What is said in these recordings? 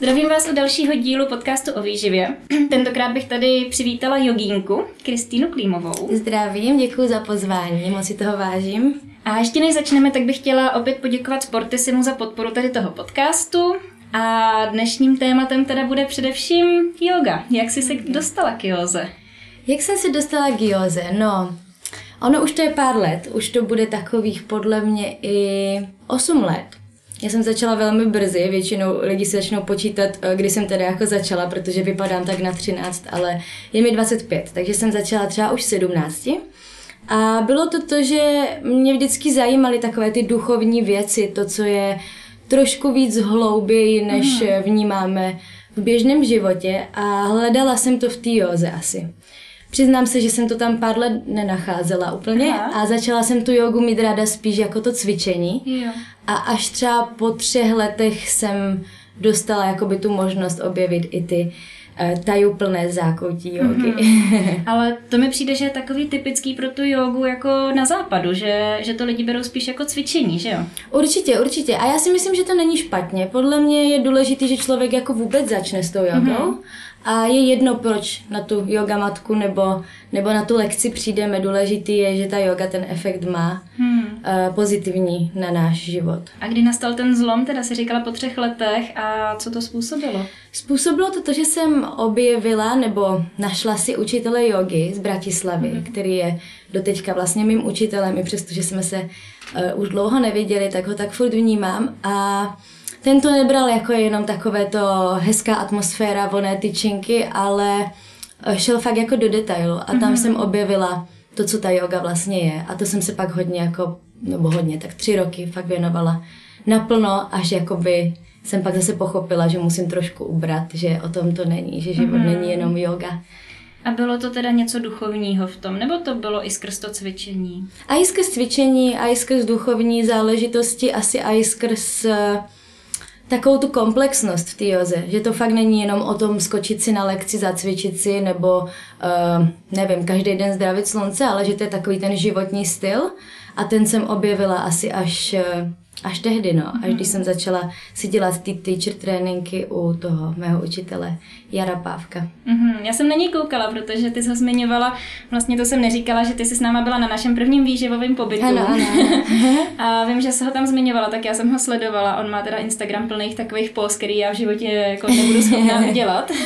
Zdravím vás u dalšího dílu podcastu o výživě. Tentokrát bych tady přivítala jogínku Kristýnu Klímovou. Zdravím, děkuji za pozvání, moc si toho vážím. A ještě než začneme, tak bych chtěla opět poděkovat Sportisimu za podporu tady toho podcastu. A dnešním tématem teda bude především yoga. Jak jsi se dostala k józe? Jak jsem se dostala k józe? No, ono už to je pár let, už to bude takových podle mě i 8 let. Já jsem začala velmi brzy, většinou lidi se začnou počítat, eh, kdy jsem teda jako začala, protože vypadám tak na 13, ale je mi 25, takže jsem začala třeba už 17. A bylo to to, že mě vždycky zajímaly takové ty duchovní věci, to, co je trošku víc hlouběji, než mm. vnímáme v běžném životě a hledala jsem to v té józe asi. Přiznám se, že jsem to tam pár let nenacházela úplně Aha. a začala jsem tu jogu mít ráda spíš jako to cvičení. Jo. A až třeba po třech letech jsem dostala jakoby tu možnost objevit i ty uh, tajuplné zákoutí jogy. Mm-hmm. Ale to mi přijde, že je takový typický pro tu jogu jako na západu, že, že to lidi berou spíš jako cvičení, že jo? Určitě, určitě. A já si myslím, že to není špatně. Podle mě je důležité, že člověk jako vůbec začne s tou jogou. Mm-hmm a je jedno, proč na tu yoga matku nebo, nebo na tu lekci přijdeme. Důležitý je, že ta yoga ten efekt má hmm. uh, pozitivní na náš život. A kdy nastal ten zlom, teda si říkala po třech letech a co to způsobilo? Způsobilo to to, že jsem objevila nebo našla si učitele jogy z Bratislavy, hmm. který je doteďka vlastně mým učitelem, i přesto, že jsme se uh, už dlouho neviděli, tak ho tak furt vnímám a ten to nebral jako jenom takové to hezká atmosféra, voné tyčinky, ale eh, šel fakt jako do detailu a tam mm-hmm. jsem objevila to, co ta yoga vlastně je. A to jsem se pak hodně jako, nebo hodně, tak tři roky fakt věnovala naplno, až jakoby jsem pak zase pochopila, že musím trošku ubrat, že o tom to není, že život mm-hmm. není jenom yoga. A bylo to teda něco duchovního v tom, nebo to bylo i skrz to cvičení? A i skrz cvičení, a i skrz duchovní záležitosti, asi a i skrz uh, takovou tu komplexnost v té joze, že to fakt není jenom o tom skočit si na lekci, zacvičit si nebo, uh, nevím, každý den zdravit slunce, ale že to je takový ten životní styl. A ten jsem objevila asi až uh, Až tehdy, no. Až když jsem začala si dělat ty teacher tréninky u toho mého učitele Jara Pávka. Mm-hmm. Já jsem na ní koukala, protože ty jsi ho zmiňovala, vlastně to jsem neříkala, že ty jsi s náma byla na našem prvním výživovém pobytu. Ano, ano. a vím, že se ho tam zmiňovala, tak já jsem ho sledovala. On má teda Instagram plných takových post, který já v životě jako nebudu schopná udělat.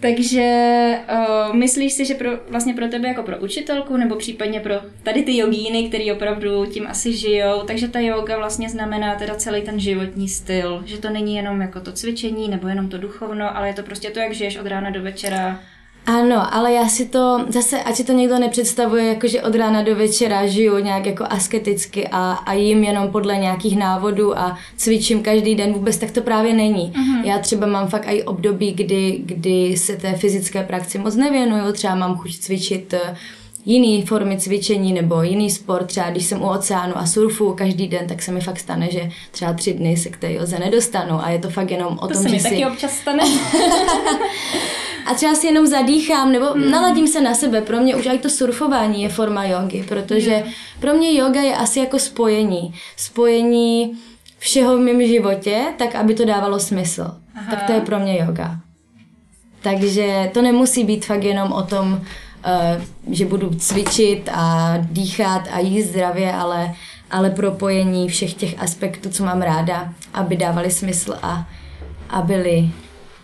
Takže uh, myslíš si, že pro, vlastně pro tebe jako pro učitelku nebo případně pro tady ty jogíny, který opravdu tím asi žijou, takže ta yoga vlastně znamená teda celý ten životní styl, že to není jenom jako to cvičení nebo jenom to duchovno, ale je to prostě to, jak žiješ od rána do večera ano, ale já si to, zase, ať si to někdo nepředstavuje, jako že od rána do večera žiju nějak jako asketicky a, a jím jenom podle nějakých návodů a cvičím každý den, vůbec tak to právě není. Uh-huh. Já třeba mám fakt i období, kdy, kdy se té fyzické praxi moc nevěnuju, třeba mám chuť cvičit eh, jiný formy cvičení nebo jiný sport, třeba když jsem u oceánu a surfu každý den, tak se mi fakt stane, že třeba tři dny se k té joze nedostanu a je to fakt jenom o to tom, se že mi si... taky občas stane. a třeba si jenom zadýchám nebo hmm. naladím se na sebe. Pro mě už i to surfování je forma jogy, protože hmm. pro mě yoga je asi jako spojení. Spojení všeho v mém životě, tak aby to dávalo smysl. Aha. Tak to je pro mě yoga. Takže to nemusí být fakt jenom o tom, uh, že budu cvičit a dýchat a jíst zdravě, ale, ale propojení všech těch aspektů, co mám ráda, aby dávali smysl a, a byly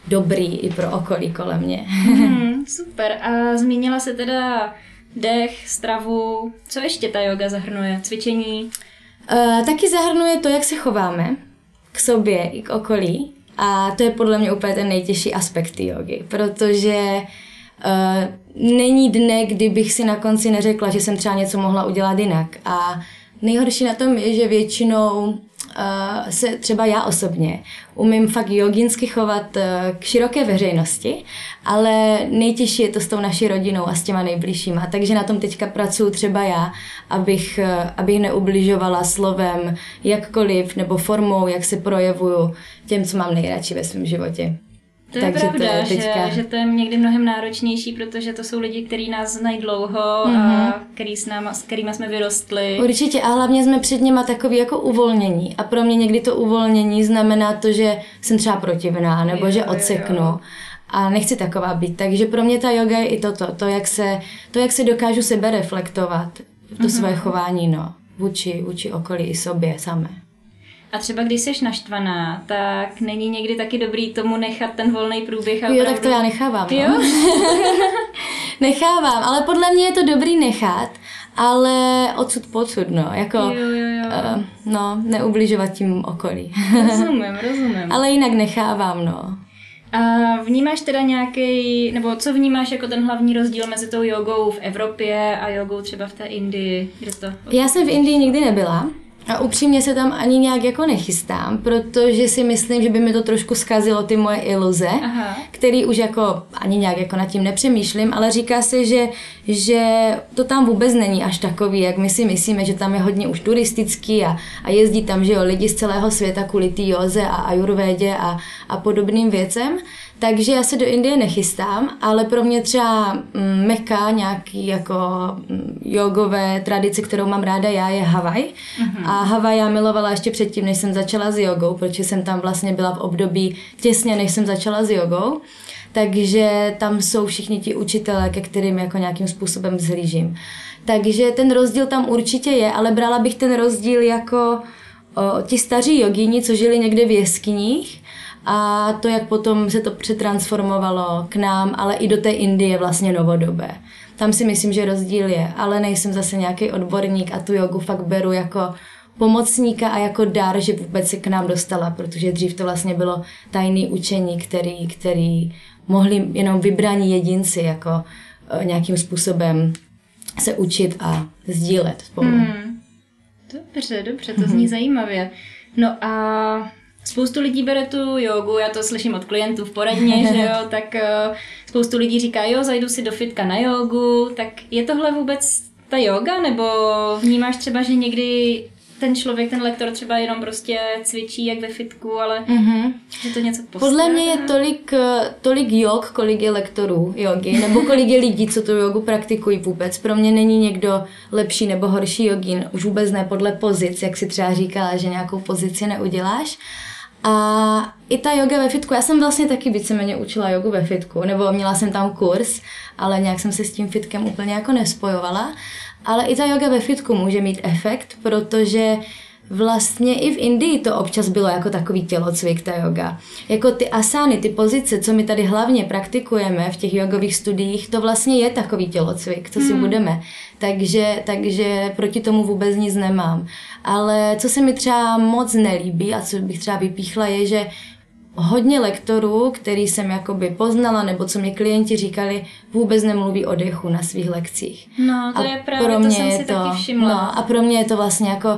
dobrý i pro okolí kolem mě. Mm, super. A zmínila se teda dech, stravu. Co ještě ta yoga zahrnuje? Cvičení? Uh, taky zahrnuje to, jak se chováme k sobě i k okolí. A to je podle mě úplně ten nejtěžší aspekt jogy, protože uh, není dne, kdybych si na konci neřekla, že jsem třeba něco mohla udělat jinak. A nejhorší na tom je, že většinou uh, se třeba já osobně umím fakt joginsky chovat uh, k široké veřejnosti, ale nejtěžší je to s tou naší rodinou a s těma nejbližšíma. Takže na tom teďka pracuji třeba já, abych, uh, abych neubližovala slovem jakkoliv nebo formou, jak se projevuju těm, co mám nejradši ve svém životě. To je Takže pravda, to je teďka... že, že to je někdy mnohem náročnější, protože to jsou lidi, kteří nás znají dlouho mm-hmm. a mhm. který s, náma, s kterými jsme vyrostli. Určitě a hlavně jsme před něma takový jako uvolnění a pro mě někdy to uvolnění znamená to, že jsem třeba protivná nebo jo, že odseknu. Jo, jo a nechci taková být. Takže pro mě ta yoga je i toto, to, jak se, to, jak se dokážu sebe reflektovat, to mm-hmm. svoje chování, no, vůči, vůči okolí i sobě samé. A třeba když jsi naštvaná, tak není někdy taky dobrý tomu nechat ten volný průběh? A jo, tak to já nechávám. No. Jo? nechávám, ale podle mě je to dobrý nechat, ale odsud pocud, no, jako, jo, jo, jo. Uh, no, neubližovat tím okolí. rozumím, rozumím. ale jinak nechávám, no. A vnímáš teda nějaký, nebo co vnímáš jako ten hlavní rozdíl mezi tou jogou v Evropě a jogou třeba v té Indii? Kde to Já jsem v Indii nikdy nebyla, a upřímně se tam ani nějak jako nechystám, protože si myslím, že by mi to trošku zkazilo ty moje iluze, Aha. který už jako ani nějak jako nad tím nepřemýšlím, ale říká se, že, že to tam vůbec není až takový, jak my si myslíme, že tam je hodně už turistický a, a jezdí tam, že jo, lidi z celého světa kvůli té joze a ajurvédě a, a podobným věcem. Takže já se do Indie nechystám, ale pro mě třeba mm, Meka, nějaký jako mm, jogové tradice, kterou mám ráda já, je Havaj. Mm-hmm. A Havaj já milovala ještě předtím, než jsem začala s jogou, protože jsem tam vlastně byla v období těsně, než jsem začala s jogou. Takže tam jsou všichni ti učitelé, ke kterým jako nějakým způsobem zhlížím. Takže ten rozdíl tam určitě je, ale brala bych ten rozdíl jako o, ti staří jogíni, co žili někde v jeskyních a to, jak potom se to přetransformovalo k nám, ale i do té Indie vlastně novodobé. Tam si myslím, že rozdíl je, ale nejsem zase nějaký odborník a tu jogu fakt beru jako pomocníka a jako dar, že vůbec se k nám dostala, protože dřív to vlastně bylo tajný učení, který, který mohli jenom vybraní jedinci jako uh, nějakým způsobem se učit a sdílet spolu. Hmm. Dobře, dobře, to zní mm-hmm. zajímavě. No a Spoustu lidí bere tu jogu, já to slyším od klientů v poradně, že jo, tak uh, spoustu lidí říká, jo, zajdu si do fitka na jogu, tak je tohle vůbec ta yoga, nebo vnímáš třeba, že někdy ten člověk, ten lektor třeba jenom prostě cvičí jak ve fitku, ale mm-hmm. že to něco postará. Podle mě je tolik, eh, tolik jog, kolik je lektorů jogy, nebo kolik je lidí, co tu jogu praktikují vůbec. Pro mě není někdo lepší nebo horší jogín, už vůbec ne podle pozic, jak si třeba říkala, že nějakou pozici neuděláš. A i ta yoga ve fitku, já jsem vlastně taky víceméně učila jogu ve fitku, nebo měla jsem tam kurz, ale nějak jsem se s tím fitkem úplně jako nespojovala. Ale i ta yoga ve fitku může mít efekt, protože Vlastně i v Indii to občas bylo jako takový tělocvik, ta yoga. Jako ty asány, ty pozice, co my tady hlavně praktikujeme v těch jogových studiích, to vlastně je takový tělocvik, co si hmm. budeme. Takže, takže proti tomu vůbec nic nemám. Ale co se mi třeba moc nelíbí a co bych třeba vypíchla je, že hodně lektorů, který jsem jakoby poznala, nebo co mi klienti říkali, vůbec nemluví o dechu na svých lekcích. No, to a je právě, pro mě to jsem si to, taky všimla. No, a pro mě je to vlastně jako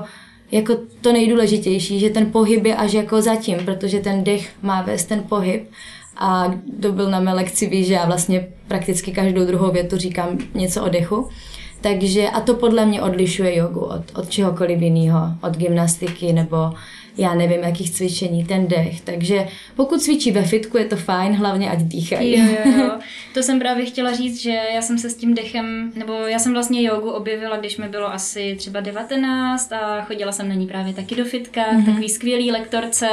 jako to nejdůležitější, že ten pohyb je až jako zatím, protože ten dech má vést ten pohyb. A kdo byl na mé lekci ví, že já vlastně prakticky každou druhou větu říkám něco o dechu. Takže a to podle mě odlišuje jogu od, od čehokoliv jiného, od gymnastiky nebo já nevím, jakých cvičení, ten dech. Takže pokud cvičí ve fitku, je to fajn, hlavně ať dýchají. Jo, jo, jo. To jsem právě chtěla říct, že já jsem se s tím dechem, nebo já jsem vlastně jogu objevila, když mi bylo asi třeba 19 a chodila jsem na ní právě taky do fitka, mm-hmm. takový skvělý lektorce.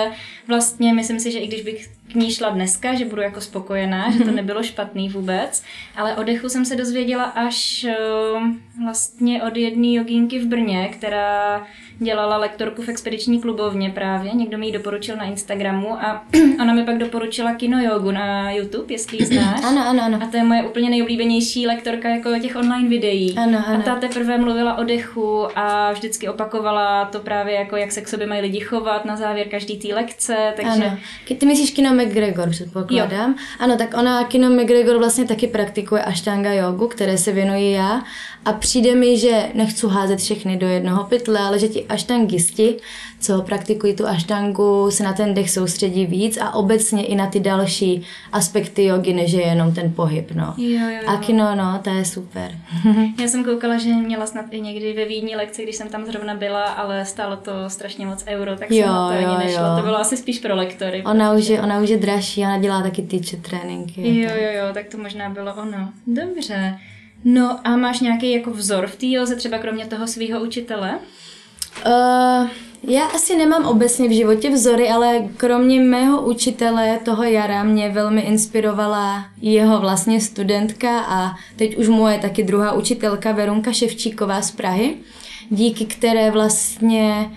Vlastně myslím si, že i když bych k ní šla dneska, že budu jako spokojená, že to mhm. nebylo špatný vůbec, ale o dechu jsem se dozvěděla až uh, vlastně od jedné jogínky v Brně, která dělala lektorku v expediční klubovně právě, někdo mi ji doporučil na Instagramu a ona mi pak doporučila kino jogu na YouTube, jestli ji znáš. Ano, ano, ano. A to je moje úplně nejoblíbenější lektorka jako těch online videí. Ano, ano. A ta teprve mluvila o dechu a vždycky opakovala to právě jako jak se k sobě mají lidi chovat na závěr každý té lekce, takže... Ano. Ty myslíš kino McGregor, předpokládám? Jo. Ano, tak ona kino McGregor vlastně taky praktikuje ashtanga jogu, které se věnuji já a přijde mi, že nechci házet všechny do jednoho pytle, ale že ti aštangisti, co praktikují tu aštangu, se na ten dech soustředí víc a obecně i na ty další aspekty jogy, než je jenom ten pohyb, no. Jo, jo, jo. A kino, no, to je super. Já jsem koukala, že měla snad i někdy ve Vídni lekce, když jsem tam zrovna byla, ale stálo to strašně moc euro, tak Jo, jsem na to jo, ani nešla. jo. To bylo asi spíš pro lektory. Ona už, je, ona už je dražší, ona dělá taky teacher tréninky. Jo, jo, jo, tak to možná bylo ono. Dobře. No a máš nějaký jako vzor v té třeba kromě toho svého učitele? Uh, já asi nemám obecně v životě vzory, ale kromě mého učitele toho jara mě velmi inspirovala jeho vlastně studentka a teď už moje taky druhá učitelka Verunka Ševčíková z Prahy, díky které vlastně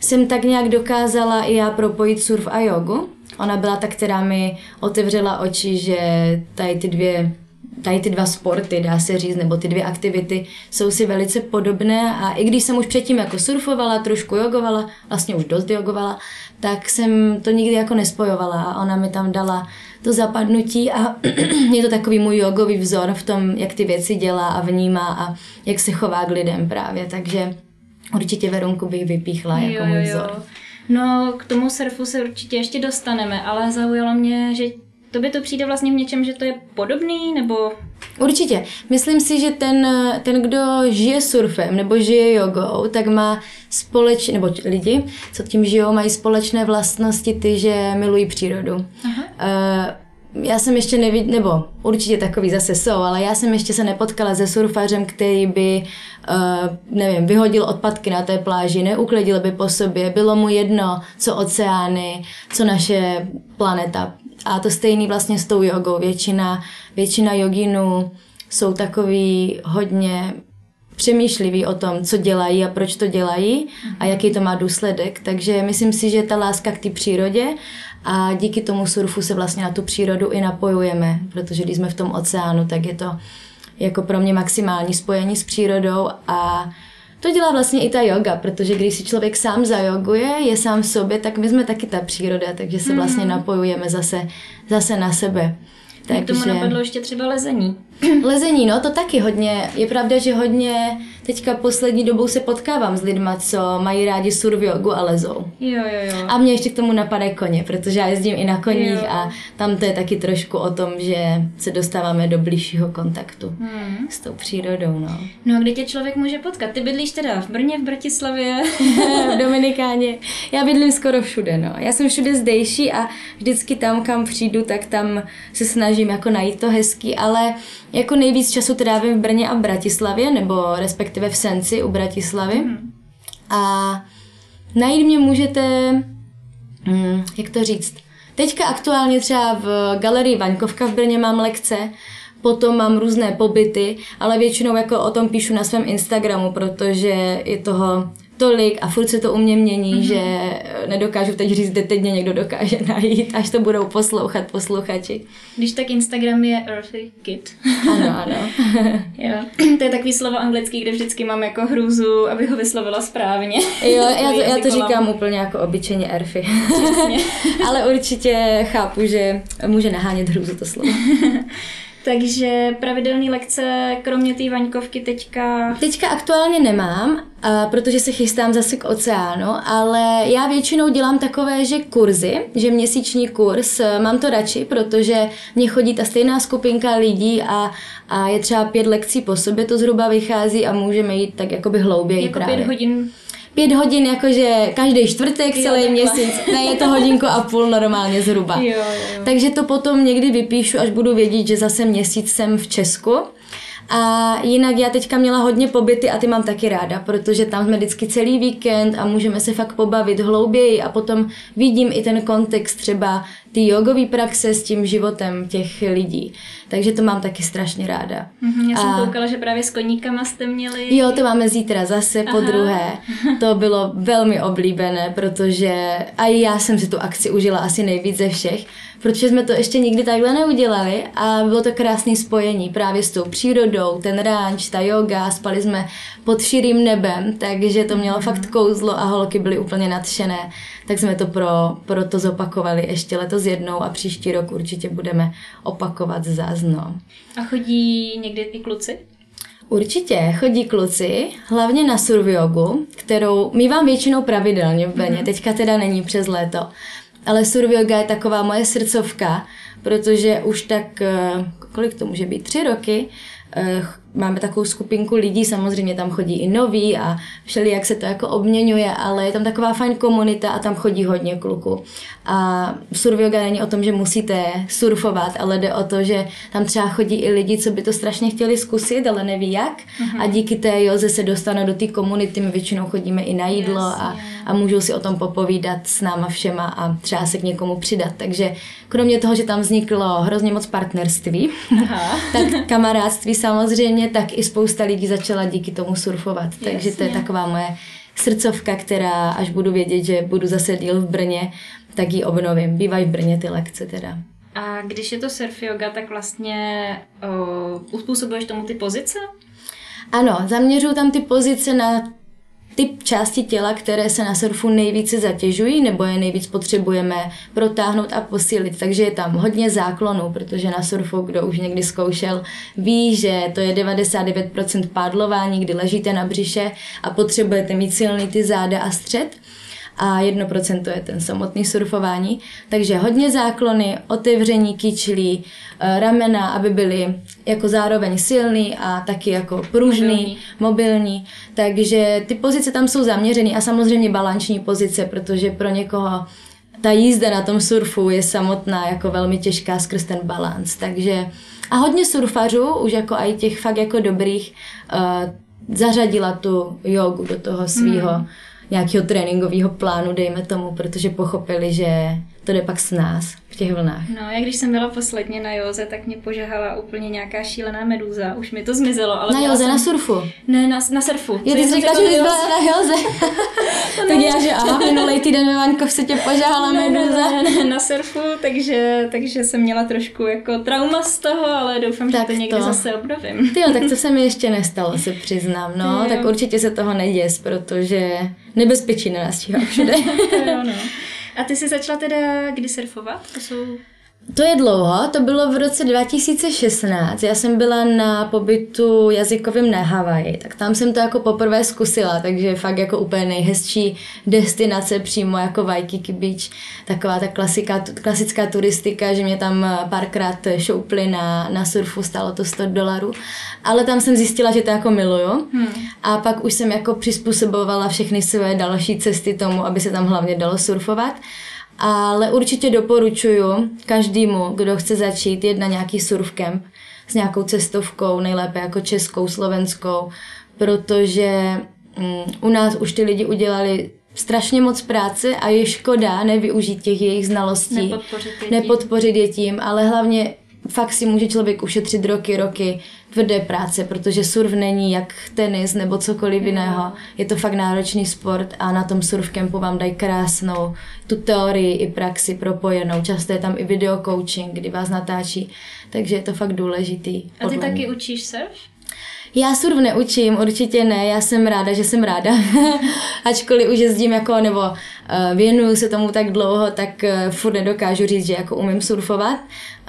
jsem tak nějak dokázala i já propojit surf a jogu. Ona byla ta, která mi otevřela oči, že tady ty dvě tady ty dva sporty, dá se říct, nebo ty dvě aktivity jsou si velice podobné a i když jsem už předtím jako surfovala, trošku jogovala, vlastně už dost jogovala, tak jsem to nikdy jako nespojovala a ona mi tam dala to zapadnutí a je to takový můj jogový vzor v tom, jak ty věci dělá a vnímá a jak se chová k lidem právě, takže určitě Verunku bych vypíchla jako můj vzor. No, k tomu surfu se určitě ještě dostaneme, ale zaujalo mě, že to by to přijde vlastně v něčem, že to je podobný, nebo... Určitě. Myslím si, že ten, ten, kdo žije surfem nebo žije jogou, tak má společné, nebo lidi, co tím žijou, mají společné vlastnosti ty, že milují přírodu. Aha. Uh, já jsem ještě neviděla, nebo určitě takový zase jsou, ale já jsem ještě se nepotkala se surfařem, který by, uh, nevím, vyhodil odpadky na té pláži, neuklidil by po sobě, bylo mu jedno, co oceány, co naše planeta. A to stejný vlastně s tou jogou. Většina, většina joginů jsou takový hodně přemýšliví o tom, co dělají a proč to dělají a jaký to má důsledek. Takže myslím si, že ta láska k té přírodě a díky tomu surfu se vlastně na tu přírodu i napojujeme, protože když jsme v tom oceánu, tak je to jako pro mě maximální spojení s přírodou a to dělá vlastně i ta yoga, protože když si člověk sám zajoguje, je sám v sobě, tak my jsme taky ta příroda, takže se vlastně napojujeme zase, zase na sebe. Tak tomu napadlo ještě třeba lezení. Lezení, no to taky hodně. Je pravda, že hodně teďka poslední dobou se potkávám s lidma, co mají rádi surf jogu a lezou. Jo, jo, jo. A mě ještě k tomu napadají koně, protože já jezdím i na koních jo. a tam to je taky trošku o tom, že se dostáváme do blížšího kontaktu hmm. s tou přírodou, no. No a kde tě člověk může potkat? Ty bydlíš teda v Brně, v Bratislavě? v Dominikáně. Já bydlím skoro všude, no. Já jsem všude zdejší a vždycky tam, kam přijdu, tak tam se snažím jako najít to hezký, ale jako nejvíc času trávím v Brně a v Bratislavě, nebo respektive v Senci u Bratislavy. Mm. A najít mě můžete, hm, jak to říct, teďka aktuálně třeba v galerii Vaňkovka v Brně mám lekce, potom mám různé pobyty, ale většinou jako o tom píšu na svém Instagramu, protože je toho tolik a furt se to u mě mění, mm-hmm. že nedokážu teď říct, kde teď mě někdo dokáže najít, až to budou poslouchat posluchači. Když tak Instagram je Earthy Kid. Ano, ano. jo. To je takový slovo anglický, kde vždycky mám jako hrůzu, aby ho vyslovila správně. Jo, já to, já to říkám úplně jako obyčejně Earthy. Ale určitě chápu, že může nahánět hrůzu to slovo. Takže pravidelné lekce, kromě té vaňkovky teďka... Teďka aktuálně nemám, protože se chystám zase k oceánu, ale já většinou dělám takové, že kurzy, že měsíční kurz, mám to radši, protože mě chodí ta stejná skupinka lidí a, a je třeba pět lekcí po sobě, to zhruba vychází a můžeme jít tak jakoby hlouběji jako právě. pět hodin pět hodin, jakože každý čtvrtek, jo, celý takhle. měsíc. Ne, je to hodinku a půl normálně zhruba. Jo, jo. Takže to potom někdy vypíšu, až budu vědět, že zase měsíc jsem v Česku. A jinak já teďka měla hodně pobyty a ty mám taky ráda, protože tam jsme vždycky celý víkend a můžeme se fakt pobavit hlouběji a potom vidím i ten kontext třeba ty jogové praxe s tím životem těch lidí. Takže to mám taky strašně ráda. Mm-hmm, já jsem a... koukala, že právě s koníkama jste měli. Jo, to máme zítra zase po Aha. druhé. To bylo velmi oblíbené, protože a já jsem si tu akci užila asi nejvíc ze všech, protože jsme to ještě nikdy takhle neudělali a bylo to krásné spojení právě s tou přírodou, ten ranč, ta yoga, spali jsme pod širým nebem, takže to mělo fakt kouzlo a holky byly úplně nadšené. Tak jsme to pro, pro to zopakovali ještě letos jednou a příští rok určitě budeme opakovat zás. No. A chodí někdy i kluci? Určitě, chodí kluci, hlavně na surviogu, kterou mývám většinou pravidelně v Brně, mm-hmm. teďka teda není přes léto. Ale survioga je taková moje srdcovka, protože už tak, eh, kolik to může být, tři roky, eh, máme takovou skupinku lidí, samozřejmě tam chodí i noví a všeli, jak se to jako obměňuje, ale je tam taková fajn komunita a tam chodí hodně kluků. A surf yoga není o tom, že musíte surfovat, ale jde o to, že tam třeba chodí i lidi, co by to strašně chtěli zkusit, ale neví jak. Mm-hmm. A díky té joze se dostanou do té komunity, my většinou chodíme i na jídlo a, a můžou si o tom popovídat s náma všema a třeba se k někomu přidat. Takže kromě toho, že tam vzniklo hrozně moc partnerství, Aha. tak kamarádství samozřejmě mě, tak i spousta lidí začala díky tomu surfovat. Jasně. Takže to je taková moje srdcovka, která až budu vědět, že budu zase díl v Brně, tak ji obnovím. Bývají v Brně ty lekce teda. A když je to surf yoga, tak vlastně uh, uspůsobuješ tomu ty pozice? Ano, zaměřuju tam ty pozice na typ části těla, které se na surfu nejvíce zatěžují nebo je nejvíc potřebujeme protáhnout a posílit. Takže je tam hodně záklonů, protože na surfu, kdo už někdy zkoušel, ví, že to je 99% pádlování, kdy ležíte na břiše a potřebujete mít silný ty záda a střed a 1% je ten samotný surfování. Takže hodně záklony, otevření kyčlí, eh, ramena, aby byly jako zároveň silný a taky jako pružný, mobilní. mobilní. Takže ty pozice tam jsou zaměřený a samozřejmě balanční pozice, protože pro někoho ta jízda na tom surfu je samotná jako velmi těžká skrz ten balans. Takže a hodně surfařů, už jako i těch fakt jako dobrých, uh, zařadila tu jogu do toho svého hmm nějakého tréninkového plánu, dejme tomu, protože pochopili, že to jde pak s nás v těch vlnách. No, já když jsem byla posledně na Joze, tak mě požahala úplně nějaká šílená meduza. Už mi to zmizelo. Ale na Joze, jsem... na surfu? Ne, na, na surfu. Je, ty jsi řekla, že jsi byla na Joze. tak já, že aha, minulý týden ve Vankovce tě požahala ne, meduza. Ne, ne, ne, na surfu, takže, takže jsem měla trošku jako trauma z toho, ale doufám, tak že to někdy to. zase obnovím. Ty jo, tak to se mi ještě nestalo, se přiznám. No, tak určitě se toho neděs, protože nebezpečí na nás všude. no. A ty jsi začala teda kdy surfovat? To jsou... To je dlouho, to bylo v roce 2016. Já jsem byla na pobytu jazykovým na Havaji, tak tam jsem to jako poprvé zkusila, takže fakt jako úplně nejhezčí destinace přímo jako Waikiki Beach, taková ta klasika, klasická turistika, že mě tam párkrát šoupli na, na surfu, stálo to 100 dolarů, ale tam jsem zjistila, že to jako miluju hmm. a pak už jsem jako přizpůsobovala všechny své další cesty tomu, aby se tam hlavně dalo surfovat ale určitě doporučuju každému, kdo chce začít, jít na nějaký surf camp s nějakou cestovkou, nejlépe jako českou, slovenskou, protože mm, u nás už ty lidi udělali strašně moc práce a je škoda nevyužít těch jejich znalostí, nepodpořit je tím, nepodpořit je tím ale hlavně fakt si může člověk ušetřit roky, roky tvrdé práce, protože surf není jak tenis nebo cokoliv jiného. Je to fakt náročný sport a na tom surf campu vám dají krásnou tu teorii i praxi propojenou. Často je tam i video coaching, kdy vás natáčí, takže je to fakt důležitý. A ty taky mě. učíš surf? Já surf neučím, určitě ne, já jsem ráda, že jsem ráda. Ačkoliv už jezdím jako, nebo uh, věnuju se tomu tak dlouho, tak uh, furt nedokážu říct, že jako umím surfovat.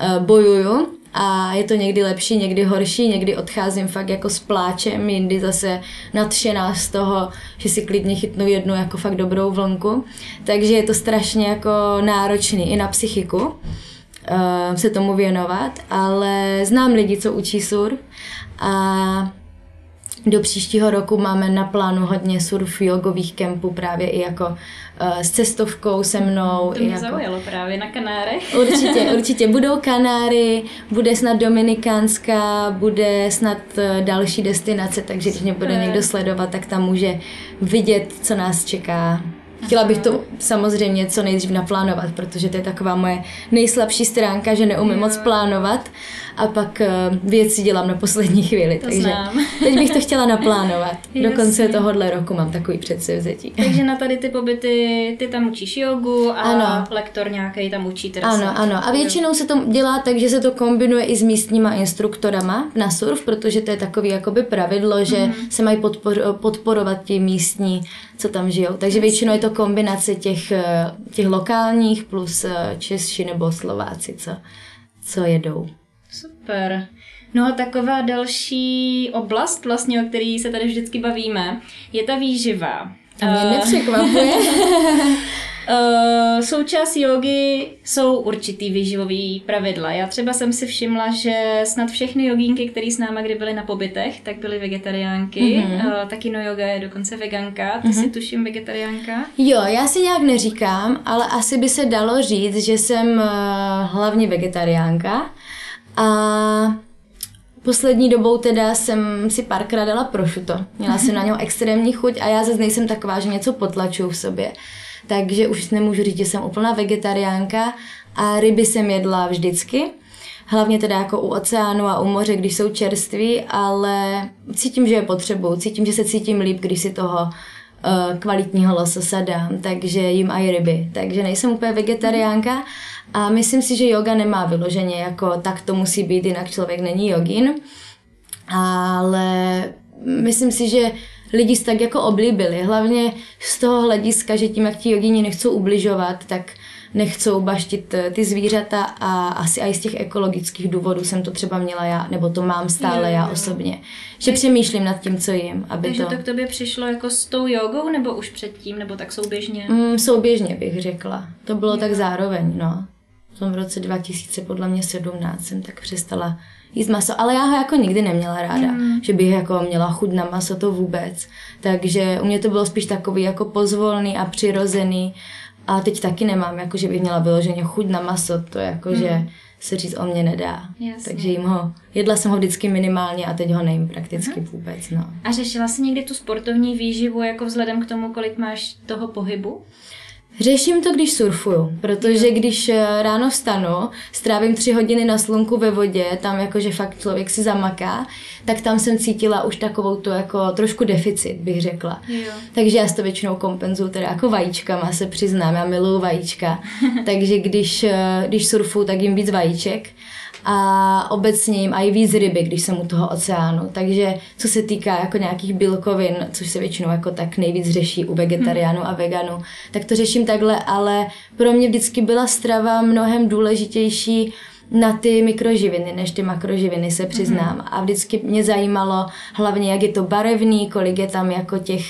Uh, bojuju, a je to někdy lepší, někdy horší, někdy odcházím fakt jako s pláčem, jindy zase nadšená z toho, že si klidně chytnu jednu jako fakt dobrou vlnku. Takže je to strašně jako náročný i na psychiku se tomu věnovat, ale znám lidi, co učí surf a do příštího roku máme na plánu hodně surf jogových kempů právě i jako uh, s cestovkou se mnou. To mě jako... zaujalo právě na Kanárech. Určitě, určitě. Budou Kanáry, bude snad Dominikánská, bude snad uh, další destinace, takže když mě bude někdo sledovat, tak tam může vidět, co nás čeká. Chtěla bych to samozřejmě co nejdřív naplánovat, protože to je taková moje nejslabší stránka, že neumím moc plánovat a pak uh, věci dělám na poslední chvíli. To takže znám. teď bych to chtěla naplánovat. Do konce tohohle roku mám takový předsevzetí. Takže na tady ty pobyty, ty tam učíš jogu a ano. lektor nějaký tam učí teda Ano, ano. A většinou se to dělá tak, že se to kombinuje i s místníma instruktorama na surf, protože to je takový jakoby pravidlo, že mm-hmm. se mají podpor, podporovat ti místní, co tam žijou. Takže většinou je to kombinace těch, eh, těch lokálních plus eh, Češi nebo Slováci, co, co jedou. Super. No a taková další oblast, vlastně, o který se tady vždycky bavíme, je ta výživa. A mě uh, nepřekvapuje. Uh, součást jogy jsou určitý výživový pravidla. Já třeba jsem si všimla, že snad všechny jogínky, které s náma kdy byly na pobytech, tak byly vegetariánky. Mm-hmm. Uh, taky no yoga je dokonce veganka. Ty mm-hmm. si tuším vegetariánka? Jo, já si nějak neříkám, ale asi by se dalo říct, že jsem uh, hlavně vegetariánka. A Poslední dobou teda jsem si párkrát dala prošuto. Měla jsem na něho extrémní chuť a já zase nejsem taková, že něco potlačuju v sobě takže už nemůžu říct, že jsem úplná vegetariánka a ryby jsem jedla vždycky. Hlavně teda jako u oceánu a u moře, když jsou čerství, ale cítím, že je potřebuju. Cítím, že se cítím líp, když si toho uh, kvalitního lososa dám, takže jim i ryby. Takže nejsem úplně vegetariánka a myslím si, že yoga nemá vyloženě jako tak to musí být, jinak člověk není jogin. Ale myslím si, že lidi se tak jako oblíbili. Hlavně z toho hlediska, že tím, jak ti jogini nechcou ubližovat, tak nechcou baštit eh, ty zvířata a asi i z těch ekologických důvodů jsem to třeba měla já, nebo to mám stále jo, já jo. osobně. Že přemýšlím nad tím, co jim. Aby Takže to... to k tobě přišlo jako s tou jogou, nebo už předtím, nebo tak souběžně? Mm, souběžně bych řekla. To bylo jo. tak zároveň, no. V tom roce 2000, podle mě 17, jsem tak přestala jíst maso, ale já ho jako nikdy neměla ráda, mm. že bych jako měla chuť na maso, to vůbec. Takže u mě to bylo spíš takový jako pozvolný a přirozený a teď taky nemám, jako že bych měla vyloženě chuť na maso, to jako, mm. že se říct o mě nedá. Jasně. Takže jim ho, jedla jsem ho vždycky minimálně a teď ho nejím prakticky mm. vůbec. No. A řešila jsi někdy tu sportovní výživu jako vzhledem k tomu, kolik máš toho pohybu? Řeším to, když surfuju, protože když eh, ráno vstanu, strávím tři hodiny na slunku ve vodě, tam jakože fakt člověk si zamaká, tak tam jsem cítila už takovou to jako trošku deficit, bych řekla. Jo. Takže já to většinou kompenzuju teda jako vajíčkama, se přiznám, já miluju vajíčka. Takže když, eh, když surfuju, tak jim víc vajíček a obecně jim i víc ryby, když jsem u toho oceánu. Takže co se týká jako nějakých bílkovin, což se většinou jako tak nejvíc řeší u vegetariánů a veganů, tak to řeším takhle, ale pro mě vždycky byla strava mnohem důležitější na ty mikroživiny, než ty makroživiny se přiznám. Mm-hmm. A vždycky mě zajímalo hlavně, jak je to barevný, kolik je tam jako těch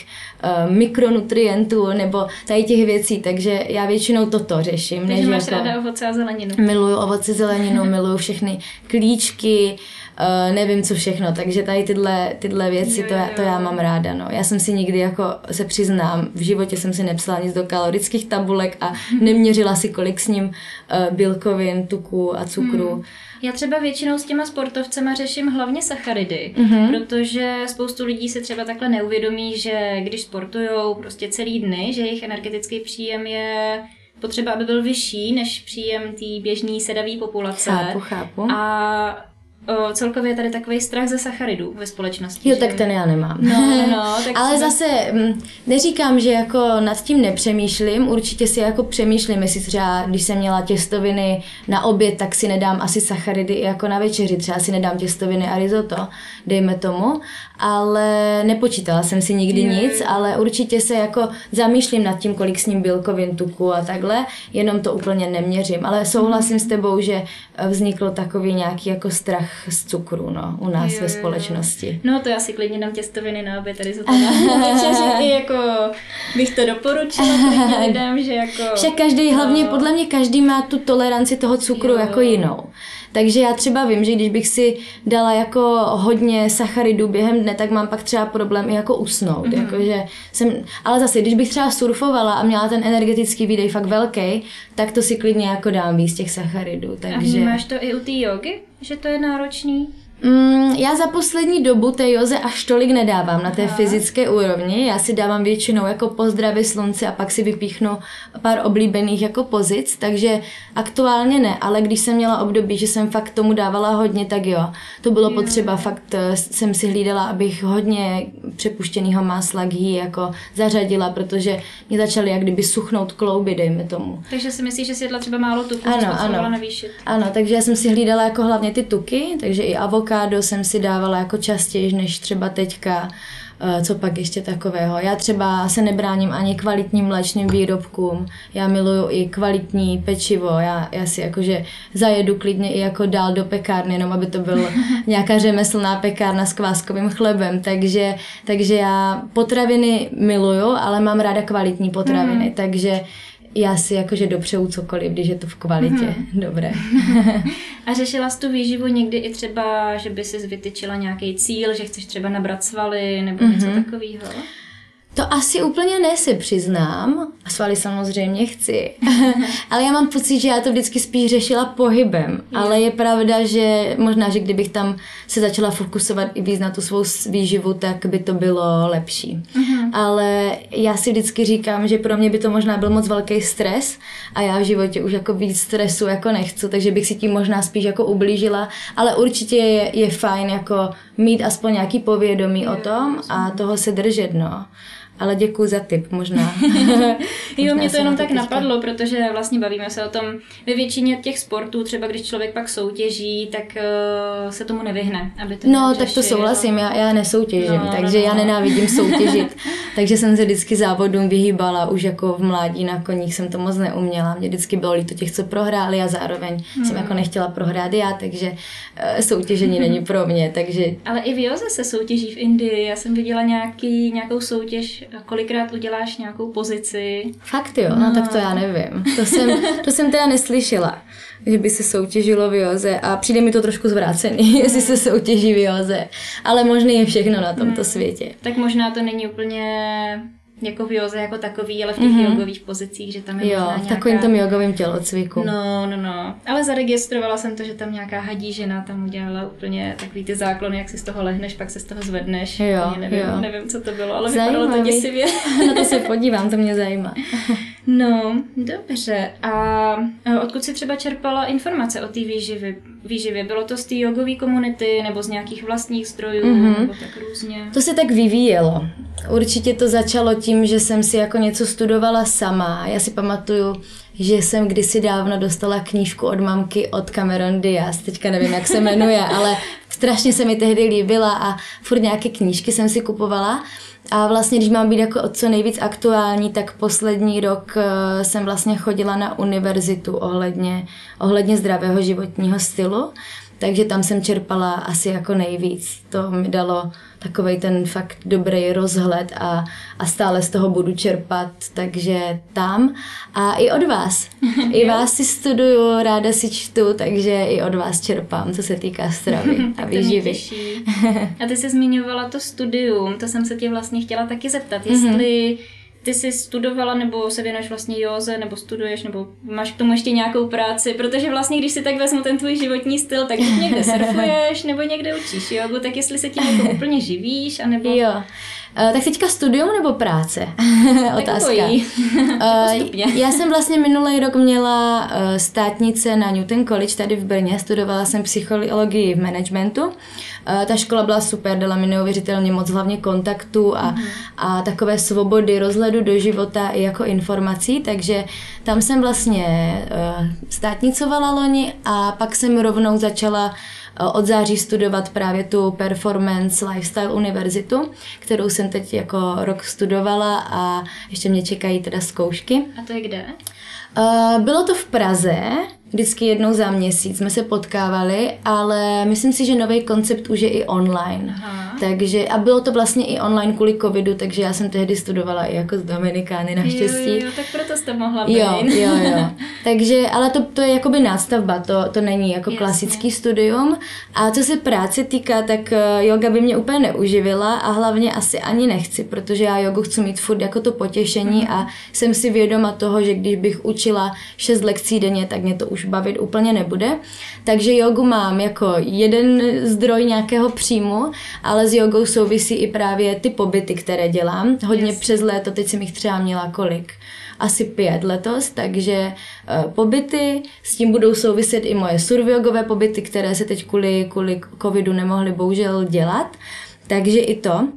uh, mikronutrientů nebo tady těch věcí, takže já většinou toto řeším. Takže než máš jako, ráda ovoce a zeleninu. Miluju ovoce, zeleninu, miluju všechny klíčky, uh, nevím co všechno, takže tady tyhle, tyhle věci, jo. To, já, to já mám ráda, no. Já jsem si nikdy jako se přiznám, v životě jsem si nepsala nic do kalorických tabulek a neměřila si kolik s ním uh, bílkovin, tuku a cukru. Hmm. Já třeba většinou s těma sportovcema řeším hlavně sacharidy, mm-hmm. protože spoustu lidí se třeba takhle neuvědomí, že když sportujou prostě celý dny, že jejich energetický příjem je potřeba, aby byl vyšší než příjem té běžné sedavé populace. Chápu, chápu. A o, celkově je tady takový strach ze sacharidů ve společnosti. Jo, že? tak ten já nemám. No, no, tak Ale zase mm, neříkám, že jako nad tím nepřemýšlím, určitě si jako přemýšlím, jestli třeba, když jsem měla těstoviny na oběd, tak si nedám asi sacharidy i jako na večeři, třeba si nedám těstoviny a risotto, dejme tomu, ale nepočítala jsem si nikdy je, nic, ale určitě se jako zamýšlím nad tím, kolik s ním bílkovin, tuku a takhle, jenom to úplně neměřím, ale souhlasím s tebou, že vznikl takový nějaký jako strach z cukru, no, u nás jo, ve společnosti. No to já si klidně dám těstoviny na oběd, tady jsou to i jako bych to doporučila lidem, že jako... Však každý, no. hlavně podle mě každý má tu toleranci toho cukru jo. jako jinou. Takže já třeba vím, že když bych si dala jako hodně sacharidů během dne, tak mám pak třeba problém i jako usnout. Mm-hmm. Jakože jsem, ale zase, když bych třeba surfovala a měla ten energetický výdej fakt velký, tak to si klidně jako dám víc těch sacharidů. Takže... A máš to i u té jogy, že to je náročný? Mm, já za poslední dobu té joze až tolik nedávám na té Aha. fyzické úrovni. Já si dávám většinou jako pozdravy slunce a pak si vypíchnu pár oblíbených jako pozic, takže aktuálně ne, ale když jsem měla období, že jsem fakt tomu dávala hodně, tak jo. To bylo jo. potřeba, fakt eh, jsem si hlídala, abych hodně přepuštěného másla ghee jako zařadila, protože mě začaly jak kdyby suchnout klouby, dejme tomu. Takže si myslíš, že si jedla třeba málo tuku, ano, ano. navýšit? Ano, takže já jsem si hlídala jako hlavně ty tuky, takže i avok avokádo jsem si dávala jako častěji než třeba teďka. Eh, co pak ještě takového. Já třeba se nebráním ani kvalitním mléčným výrobkům. Já miluju i kvalitní pečivo. Já, já si jakože zajedu klidně i jako dál do pekárny, jenom aby to byl nějaká řemeslná pekárna s kváskovým chlebem. Takže, takže já potraviny miluju, ale mám ráda kvalitní potraviny. Mm. Takže já si jakože dopřeju cokoliv, když je to v kvalitě mm-hmm. dobré. a řešila jsi tu výživu někdy i třeba, že by si vytyčila nějaký cíl, že chceš třeba nabrat svaly nebo mm-hmm. něco mhm. takového? To asi úplně ne, si přiznám. A svaly samozřejmě chci. ale já mám pocit, že já to vždycky spíš řešila pohybem. Je. Ale je pravda, že možná, že kdybych tam se začala fokusovat i víc na tu svou výživu, tak by to bylo lepší. Uh-huh. Ale já si vždycky říkám, že pro mě by to možná byl moc velký stres a já v životě už jako víc stresu jako nechci, takže bych si tím možná spíš jako ublížila. Ale určitě je, je fajn jako mít aspoň nějaký povědomí o tom a toho se držet, no ale děkuji za tip, možná. jo, mě to jenom tak teďka. napadlo, protože vlastně bavíme se o tom, ve většině těch sportů, třeba když člověk pak soutěží, tak uh, se tomu nevyhne. Aby to no, tak to souhlasím, já, já nesoutěžím, no, takže no, no. já nenávidím soutěžit. takže jsem se vždycky závodům vyhýbala, už jako v mládí na koních jsem to moc neuměla. Mě vždycky bylo líto těch, co prohráli a zároveň hmm. jsem jako nechtěla prohrát já, takže uh, soutěžení není pro mě. Takže... Ale i v Joze se soutěží v Indii. Já jsem viděla nějaký, nějakou soutěž kolikrát uděláš nějakou pozici. Fakt jo, no, no tak to já nevím. To jsem, to jsem teda neslyšela, že by se soutěžilo v józe a přijde mi to trošku zvrácený, jestli se soutěží v józe. Ale možný je všechno na tomto hmm. světě. Tak možná to není úplně jako v joze jako takový, ale v těch mm-hmm. jogových pozicích, že tam je jo, možná nějaká... v takovým tom jogovým tělocviku. No, no, no. Ale zaregistrovala jsem to, že tam nějaká hadí žena tam udělala úplně takový ty záklony, jak si z toho lehneš, pak se z toho zvedneš. Jo, nevím, jo. nevím, co to bylo, ale Zajímavý. vypadalo to děsivě. Na to se podívám, to mě zajímá. No, dobře. A odkud si třeba čerpala informace o té výživě? výživě? Bylo to z té jogové komunity nebo z nějakých vlastních zdrojů mm-hmm. nebo tak různě? To se tak vyvíjelo. Určitě to začalo tím, že jsem si jako něco studovala sama. Já si pamatuju, že jsem kdysi dávno dostala knížku od mamky od Cameron Diaz, teďka nevím, jak se jmenuje, ale strašně se mi tehdy líbila a furt nějaké knížky jsem si kupovala. A vlastně, když mám být jako co nejvíc aktuální, tak poslední rok eh, jsem vlastně chodila na univerzitu ohledně, ohledně zdravého životního stylu, takže tam jsem čerpala asi jako nejvíc. To mi dalo takový ten fakt dobrý rozhled a, a stále z toho budu čerpat, takže tam. A i od vás. I vás si studuju, ráda si čtu, takže i od vás čerpám, co se týká stravy a výživy. a ty jsi zmiňovala to studium, to jsem se tě vlastně chtěla taky zeptat, jestli mm-hmm ty jsi studovala nebo se věnuješ vlastně józe, nebo studuješ, nebo máš k tomu ještě nějakou práci, protože vlastně, když si tak vezmu ten tvůj životní styl, tak někde surfuješ, nebo někde učíš jogu, tak jestli se tím jako úplně živíš, anebo... Jo. Uh, tak teďka studium nebo práce? Otázka. uh, já jsem vlastně minulý rok měla uh, státnice na Newton College tady v Brně, studovala jsem psychologii v managementu. Uh, ta škola byla super, dala mi neuvěřitelně moc hlavně kontaktu a, mm. a takové svobody, rozhledu do života i jako informací, takže tam jsem vlastně uh, státnicovala loni a pak jsem rovnou začala Eh, od září studovat právě tu Performance Lifestyle univerzitu, kterou jsem teď jako rok studovala a ještě mě čekají teda zkoušky. A to je kde? Bylo to v Praze, vždycky jednou za měsíc jsme se potkávali, ale myslím si, že nový koncept už je i online. Aha. Takže, a bylo to vlastně i online kvůli covidu, takže já jsem tehdy studovala i jako z Dominikány naštěstí. Jo, jo, tak proto jste mohla být. Jo, jo, jo. takže, ale to, to je jakoby nástavba, to, to není jako Jasně. klasický studium. A co se práce týká, tak eh, yoga by mě úplně neuživila a hlavně asi ani nechci, protože já jogu chci mít furt jako to potěšení mhm. a jsem si vědoma toho, že když bych učila 6 lekcí denně, tak mě to už už bavit úplně nebude. Takže jogu mám jako jeden zdroj nějakého příjmu, ale s jogou souvisí i právě ty pobyty, které dělám. Hodně yes. přes léto, teď jsem jich třeba měla kolik? asi pět letos, takže uh, pobyty, s tím budou souviset i moje surviogové pobyty, které se teď kvůli, kvůli covidu nemohly bohužel dělat, takže i to.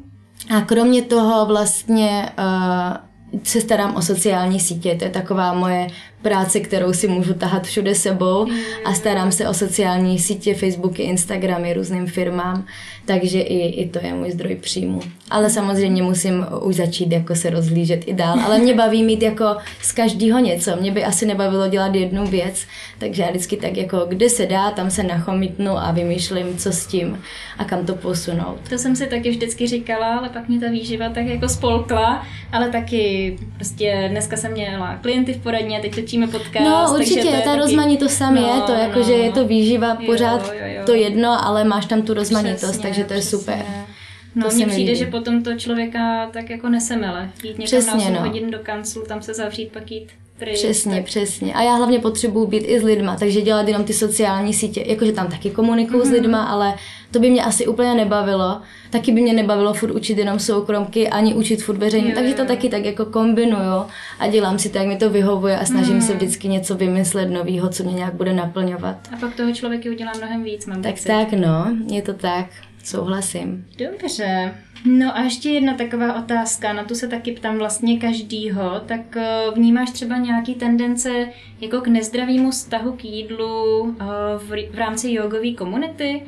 A kromě toho vlastně uh, se starám o sociální sítě, to je taková moje práce, kterou si můžu tahat všude sebou a starám se o sociální sítě, Facebooky, Instagramy různým firmám, takže i, i to je můj zdroj příjmu. Ale samozřejmě musím už začít jako se rozhlížet i dál, ale mě baví mít jako z každého něco, mě by asi nebavilo dělat jednu věc, takže já vždycky tak jako kde se dá, tam se nachomítnu a vymýšlím, co s tím a kam to posunout. To jsem si taky vždycky říkala, ale pak mě ta výživa tak jako spolkla, ale taky prostě dneska jsem měla klienty v poradně, teď točíme podcast. No určitě, takže to ta taky... rozmanitost sam no, je to, jako no. že je to výživa pořád jo, jo, jo. to jedno, ale máš tam tu rozmanitost, přesně, takže to je přesně. super. No, mně přijde, líbí. že potom to člověka tak jako nesemele. Jít někam přesně, na 8 no. hodin do kanclu, tam se zavřít, pak jít pryč. Přesně, tak. přesně. A já hlavně potřebuji být i s lidma, takže dělat jenom ty sociální sítě, jakože tam taky komunikuju mm-hmm. s mhm. lidma, ale to by mě asi úplně nebavilo. Taky by mě nebavilo furt učit jenom soukromky, ani učit furt veřejně, jo, takže to taky tak jako kombinuju a dělám si to, jak mi to vyhovuje a snažím mm. se vždycky něco vymyslet nového, co mě nějak bude naplňovat. A pak toho člověk udělá mnohem víc, mám Tak pocit. tak, no, je to tak. Souhlasím. Dobře. No a ještě jedna taková otázka, na tu se taky ptám vlastně každýho, tak eh, vnímáš třeba nějaký tendence jako k nezdravému vztahu k jídlu eh, v, v rámci jogové komunity?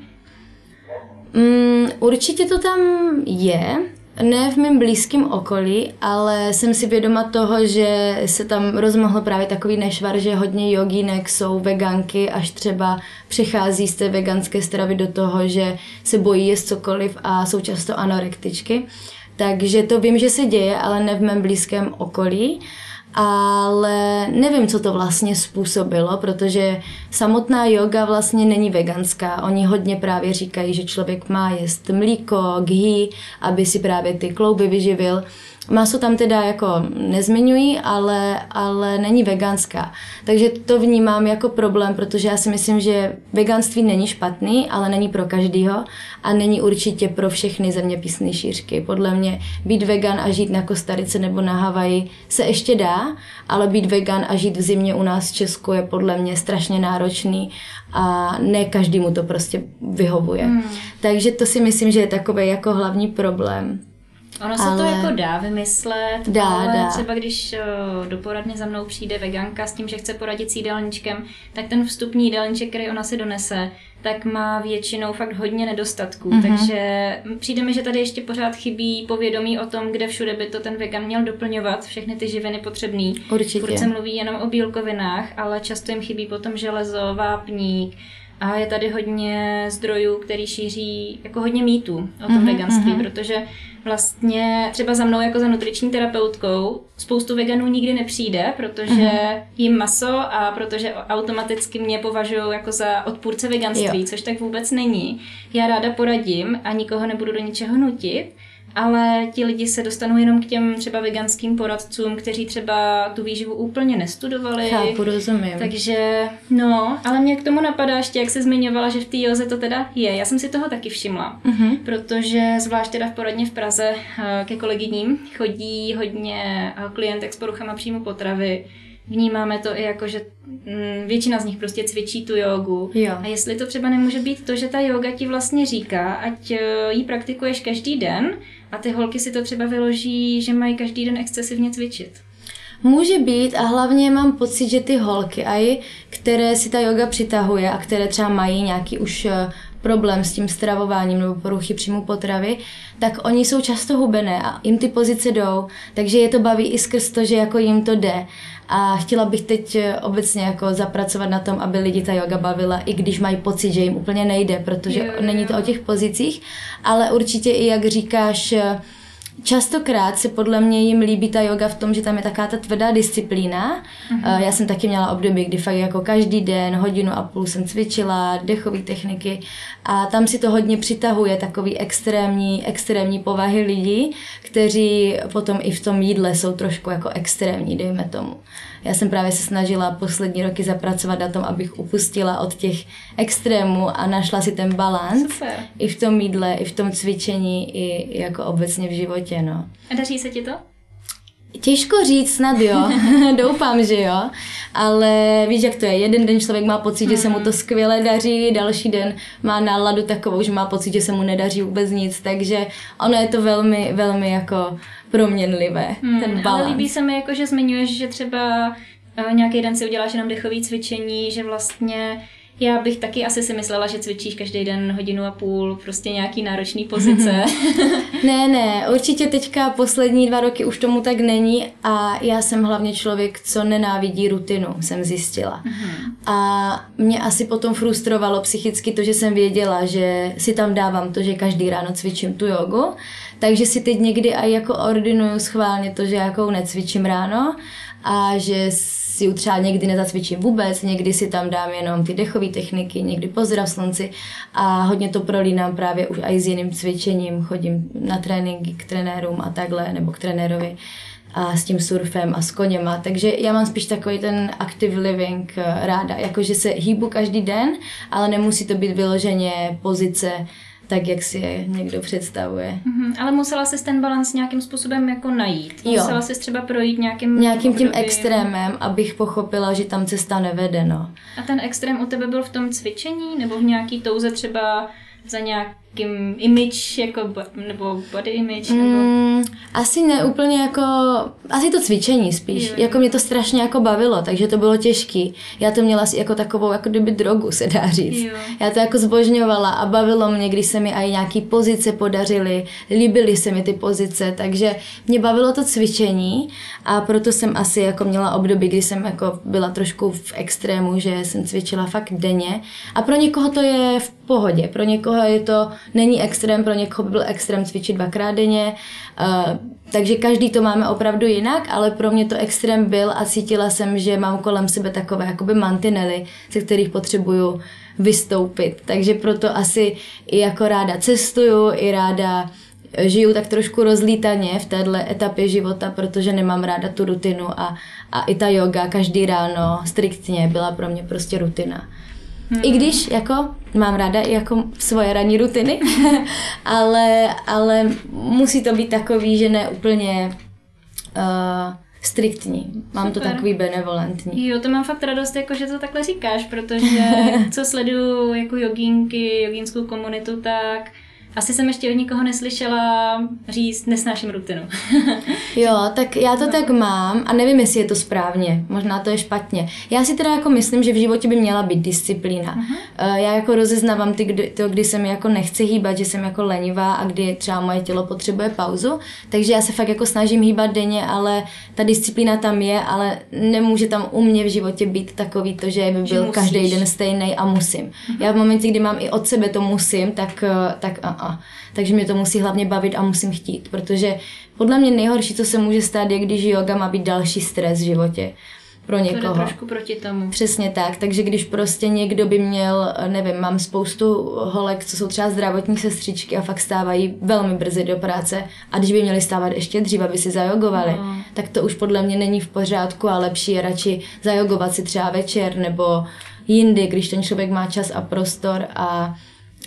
Mm, určitě to tam je, ne v mém blízkém okolí, ale jsem si vědoma toho, že se tam rozmohl právě takový nešvar, že hodně jogínek jsou veganky, až třeba přechází z té veganské stravy do toho, že se bojí jíst cokoliv a jsou často anorektičky. Takže to vím, že se děje, ale ne v mém blízkém okolí ale nevím, co to vlastně způsobilo, protože samotná yoga vlastně není veganská. Oni hodně právě říkají, že člověk má jíst mlíko, ghee, aby si právě ty klouby vyživil. Maso tam teda jako nezmiňují, ale, ale není veganská. Takže to vnímám jako problém, protože já si myslím, že veganství není špatný, ale není pro každýho a není určitě pro všechny zeměpisné šířky. Podle mě být vegan a žít na Kostarice nebo na Havaji se ještě dá, ale být vegan a žít v zimě u nás v Česku je podle mě strašně náročný a ne každému to prostě vyhovuje. Hmm. Takže to si myslím, že je takový jako hlavní problém. Ono se ale... to jako dá vymyslet, dá, ale dá. třeba když uh, do poradny za mnou přijde veganka s tím, že chce poradit s jídelníčkem, tak ten vstupní jídelníček, který ona si donese, tak má většinou fakt hodně nedostatků. Mm-hmm. Takže přijde mi, že tady ještě pořád chybí povědomí o tom, kde všude by to ten vegan měl doplňovat, všechny ty živiny potřebný. Určitě. Furt se mluví jenom o bílkovinách, ale často jim chybí potom železo, vápník, a je tady hodně zdrojů, který šíří jako hodně mýtů o tom mm-hmm, veganství, mm-hmm. protože vlastně třeba za mnou jako za nutriční terapeutkou spoustu veganů nikdy nepřijde, protože mm-hmm. jím maso a protože automaticky mě považují jako za odpůrce veganství, jo. což tak vůbec není. Já ráda poradím a nikoho nebudu do ničeho nutit, ale ti lidi se dostanou jenom k těm třeba veganským poradcům, kteří třeba tu výživu úplně nestudovali. Chápu, rozumím. Takže, no, ale mě k tomu napadá ještě, jak se zmiňovala, že v té joze to teda je. Já jsem si toho taky všimla, uh-huh. protože zvlášť teda v poradně v Praze eh, ke kolegyním chodí hodně eh, klientek s poruchama příjmu potravy, vnímáme to i jako, že mm, většina z nich prostě cvičí tu jogu. Jo. A jestli to třeba nemůže být to, že ta yoga ti vlastně říká, ať eh, ji praktikuješ každý den a ty holky si to třeba vyloží, že mají každý den excesivně cvičit. Může být a hlavně mám pocit, že ty holky, aj, které si ta yoga přitahuje a které třeba mají nějaký už eh, problém s tím stravováním nebo poruchy příjmu potravy, tak oni jsou často hubené a jim ty pozice jdou, takže je to baví i skrz to, že jako jim to jde. A chtěla bych teď eh, obecně jako zapracovat na tom, aby lidi ta yoga bavila, i když mají pocit, že jim úplně nejde, protože jo, jo. není to o těch pozicích, ale určitě i jak říkáš, eh, Častokrát se podle mě jim líbí ta yoga v tom, že tam je taká ta tvrdá disciplína. Uh-huh. Já jsem taky měla období, kdy fakt jako každý den, hodinu a půl jsem cvičila, dechové techniky a tam si to hodně přitahuje takový extrémní, extrémní povahy lidí, kteří potom i v tom jídle jsou trošku jako extrémní, dejme tomu. Já jsem právě se snažila poslední roky zapracovat na tom, abych upustila od těch extrémů a našla si ten balans i v tom jídle, i v tom cvičení, i jako obecně v životě. No. A daří se ti to? Těžko říct, snad jo, doufám, že jo, ale víš, jak to je, jeden den člověk má pocit, že se mu to skvěle daří, další den má náladu takovou, že má pocit, že se mu nedaří vůbec nic, takže ono je to velmi, velmi jako proměnlivé, hmm, ten balans. Ale líbí se mi, jako, že zmiňuješ, že třeba uh, nějaký den si uděláš jenom dechové cvičení, že vlastně já bych taky asi si myslela, že cvičíš každý den hodinu a půl, prostě nějaký náročný pozice. ne, ne, určitě teďka poslední dva roky už tomu tak není a já jsem hlavně člověk, co nenávidí rutinu, jsem zjistila. Mhm. A mě asi potom frustrovalo psychicky to, že jsem věděla, že si tam dávám to, že každý ráno cvičím tu jogu, takže si teď někdy i jako ordinuju schválně to, že jakou necvičím ráno a že si ji třeba někdy nezacvičím vůbec, někdy si tam dám jenom ty dechové techniky, někdy pozdrav slunci a hodně to prolínám právě už i s jiným cvičením, chodím na tréninky k trenérům a takhle, nebo k trenérovi a s tím surfem a s koněma, takže já mám spíš takový ten active living eh, ráda, jakože se hýbu každý den, ale nemusí to být vyloženě pozice tak, jak si je někdo představuje. Mm-hmm, ale musela jsi ten balans nějakým způsobem jako najít. Musela jsi třeba projít nějakým Nějakým období. tím extrémem, abych pochopila, že tam cesta nevede, no. A ten extrém u tebe byl v tom cvičení? Nebo v nějaký touze třeba za nějak nějakým image, jako, nebo body image, nebo... Mm, asi ne úplně jako, asi to cvičení spíš, jo. jako mě to strašně jako bavilo, takže to bylo těžký. Já to měla jako takovou, jako kdyby drogu se dá říct. Jo. Já to jako zbožňovala a bavilo mě, když se mi i nějaký pozice podařily, líbily se mi ty pozice, takže mě bavilo to cvičení a proto jsem asi jako měla období, kdy jsem jako byla trošku v extrému, že jsem cvičila fakt denně a pro někoho to je v pohodě, pro někoho je to není extrém, pro někoho by byl extrém cvičit dvakrát denně, uh, takže každý to máme opravdu jinak, ale pro mě to extrém byl a cítila jsem, že mám kolem sebe takové jakoby mantinely, ze kterých potřebuju vystoupit. Takže proto asi i jako ráda cestuju, i ráda žiju tak trošku rozlítaně v téhle etapě života, protože nemám ráda tu rutinu a, a i ta yoga každý ráno striktně byla pro mě prostě rutina. Hmm. I když jako mám ráda i jako svoje ranní rutiny, ale, ale musí to být takový, že ne úplně uh, striktní. Mám Super. to takový benevolentní. Jo, to mám fakt radost, jako, že to takhle říkáš, protože co sleduju jako jogínky, jogínskou komunitu, tak asi jsem ještě od nikoho neslyšela říct, nesnáším rutinu. jo, tak já to tak mám a nevím, jestli je to správně, možná to je špatně. Já si teda jako myslím, že v životě by měla být disciplína. Uh-huh. Já jako rozeznávám ty, kdy, to, kdy se mi jako nechce hýbat, že jsem jako lenivá a kdy třeba moje tělo potřebuje pauzu, takže já se fakt jako snažím hýbat denně, ale ta disciplína tam je, ale nemůže tam u mě v životě být takový to, že by byl že každý den stejný a musím. Uh-huh. Já v momentě, kdy mám i od sebe to musím, tak, eh, tak uh, uh, takže mě to musí hlavně bavit a musím chtít, protože podle mě nejhorší, co se může stát, je, když yoga má být další stres v životě pro někoho. To trošku proti tomu. Přesně tak, takže když prostě někdo by měl, nevím, mám spoustu holek, co jsou třeba zdravotní sestřičky a fakt stávají velmi brzy do práce a když by měli stávat ještě dřív, aby si zajogovali, no. tak to už podle mě není v pořádku a lepší je radši zajogovat si třeba večer nebo jindy, když ten člověk má čas a prostor a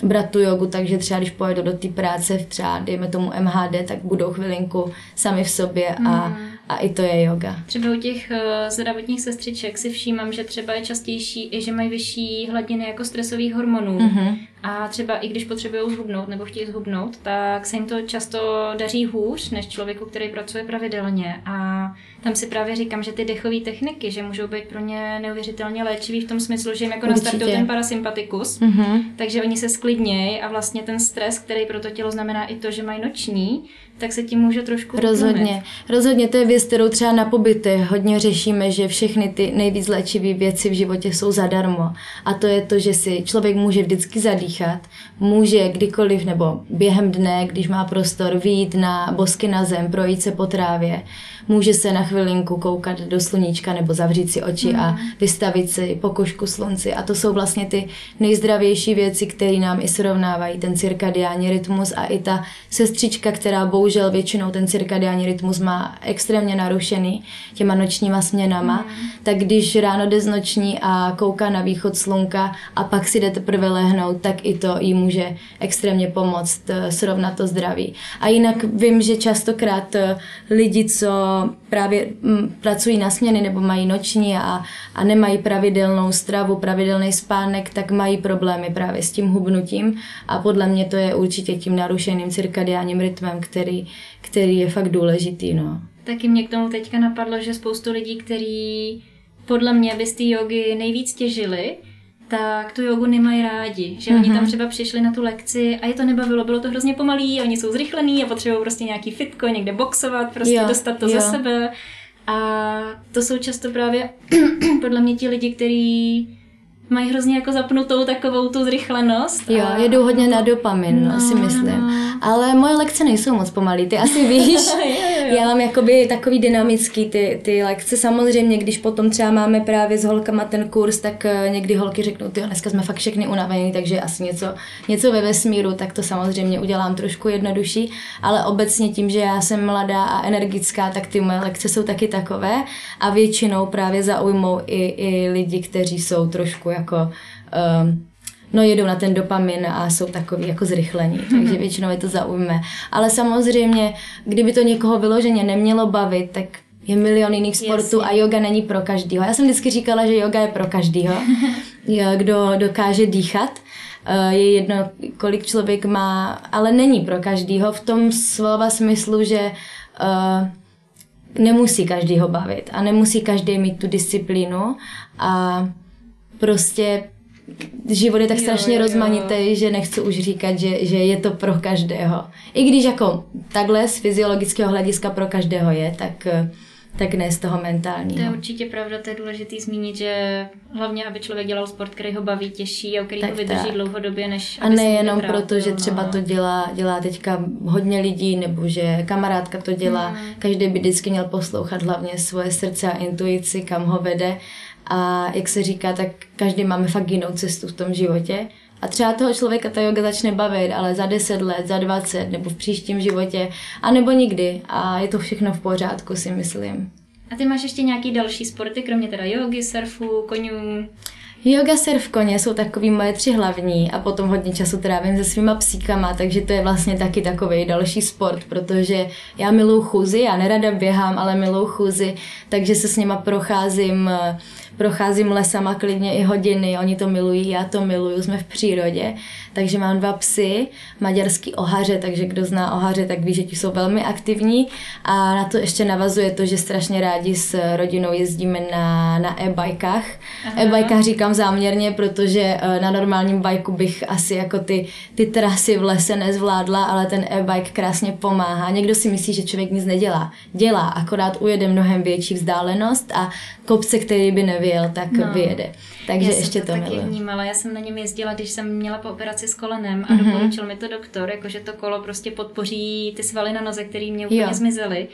brát tu jogu, takže třeba když pojedu do té práce v třeba, dejme tomu MHD, tak budou chvilinku sami v sobě a, mm. a i to je yoga. Třeba u těch uh, zdravotních sestřiček si všímám, že třeba je častější i, že mají vyšší hladiny jako stresových hormonů. Mm-hmm. A třeba i když potřebují zhubnout nebo chtějí zhubnout, tak se jim to často daří hůř než člověku, který pracuje pravidelně. A tam si právě říkám, že ty dechové techniky, že můžou být pro ně neuvěřitelně léčivý v tom smyslu, že jim jako nastartují ten parasympatikus, mm-hmm. takže oni se sklidnějí a vlastně ten stres, který pro to tělo znamená i to, že mají noční, tak se tím může trošku Rozhodně. Utlumit. Rozhodně to je věc, kterou třeba na pobyty hodně řešíme, že všechny ty nejvíc léčivé věci v životě jsou zadarmo. A to je to, že si člověk může vždycky zadýchat, může kdykoliv nebo během dne, když má prostor, vyjít na bosky na zem, projít se po trávě, může se na chvilinku koukat do sluníčka nebo zavřít si oči mm. a mhm. vystavit si pokožku slunci. A to jsou vlastně ty nejzdravější věci, které nám i srovnávají ten cirkadiální rytmus a i ta sestřička, která bohužel většinou ten cirkadiální rytmus má extrémně narušený těma nočníma směnama, mm. tak když ráno jde z noční a kouká na východ slunka a pak si jde teprve lehnout, tak tak i to jí může extrémně pomoct eh, srovnat to zdraví. A jinak vím, že častokrát eh, lidi, co právě mm, pracují na směny nebo mají noční a, a nemají pravidelnou stravu, pravidelný spánek, tak mají problémy právě s tím hubnutím a podle mě to je určitě tím narušeným cirkadiálním rytmem, který, který je fakt důležitý. No. Taky mě k tomu teďka napadlo, že spoustu lidí, kteří podle mě by z té jogy nejvíc těžili, tak tu jogu nemají rádi. Že mm-hmm. oni tam mhm. třeba přišli na tu lekci a je to nebavilo, bylo to hrozně pomalý, oni jsou zrychlení a potřebují prostě nějaký fitko, někde boxovat, prostě jo, dostat to jo. za sebe. A to jsou často právě podle mě ti lidi, kteří mají hrozně jako zapnutou takovou tu zrychlenost. Jo, a... jedou hodně na dopamin, no, si myslím. No. Ale moje lekce nejsou moc pomalý, ty asi víš. jo, jo. Já mám jakoby takový dynamický ty, ty lekce. Samozřejmě, když potom třeba máme právě s holkama ten kurz, tak eh, někdy holky řeknou, ty dneska jsme fakt všechny unavení, takže asi něco, něco ve vesmíru, tak to samozřejmě udělám trošku jednodušší. Ale obecně tím, že já jsem mladá a energická, tak ty moje lekce jsou taky takové a většinou právě zaujmou i, i lidi, kteří jsou trošku jako um, no jedou na ten dopamin a jsou takový jako zrychlení, mhm. takže většinou je to zaujme. Ale samozřejmě, kdyby to někoho vyloženě nemělo bavit, tak je milion jiných sportů a yoga není pro každýho. Já jsem vždycky říkala, že yoga je pro každýho, kdo dokáže dýchat. Eh, je jedno, kolik člověk má, ale není pro každýho v tom slova smyslu, že uh, nemusí každýho bavit a nemusí každý mít tu disciplínu a prostě život je tak strašně jo, rozmanitý, jo. že nechci už říkat, že, že je to pro každého. I když jako takhle z fyziologického hlediska pro každého je, tak tak ne z toho mentálního. To je určitě pravda, to je důležité zmínit, že hlavně, aby člověk dělal sport, který ho baví, těžší a který tak ho vydrží tak. dlouhodobě, než A nejenom proto, že třeba to dělá, dělá teďka hodně lidí, nebo že kamarádka to dělá. Hmm. Každý by vždycky měl poslouchat hlavně svoje srdce a intuici, kam ho vede a jak se říká, tak každý máme fakt jinou cestu v tom životě. A třeba toho člověka ta yoga začne bavit, ale za 10 let, za 20 nebo v příštím životě, a nebo nikdy. A je to všechno v pořádku, si myslím. A ty máš ještě nějaký další sporty, kromě teda jogy, surfu, konňů? Yoga, surf, koně jsou takový moje tři hlavní a potom hodně času trávím se svýma psíkama, takže to je vlastně taky takový další sport, protože já miluji chůzi, já nerada běhám, ale miluji chůzi, takže se s nima procházím procházím lesama klidně i hodiny, oni to milují, já to miluju, jsme v přírodě, takže mám dva psy, maďarský ohaře, takže kdo zná ohaře, tak ví, že ti jsou velmi aktivní a na to ještě navazuje to, že strašně rádi s rodinou jezdíme na, na e-bajkách. E-bajkách říkám záměrně, protože eh, na normálním bajku bych asi jako ty, ty trasy v lese nezvládla, ale ten e-bike krásně pomáhá. Někdo si myslí, že člověk nic nedělá. Dělá, akorát ujede mnohem větší vzdálenost a kopce, který by nevyjel, tak no. vyjede. Takže já ještě to, to taky vnímala. Já jsem na něm jezdila, když jsem měla po operaci s kolenem a mm-hmm. doporučil mi to doktor, jakože to kolo prostě podpoří ty svaly na noze, které mě úplně jo. zmizely.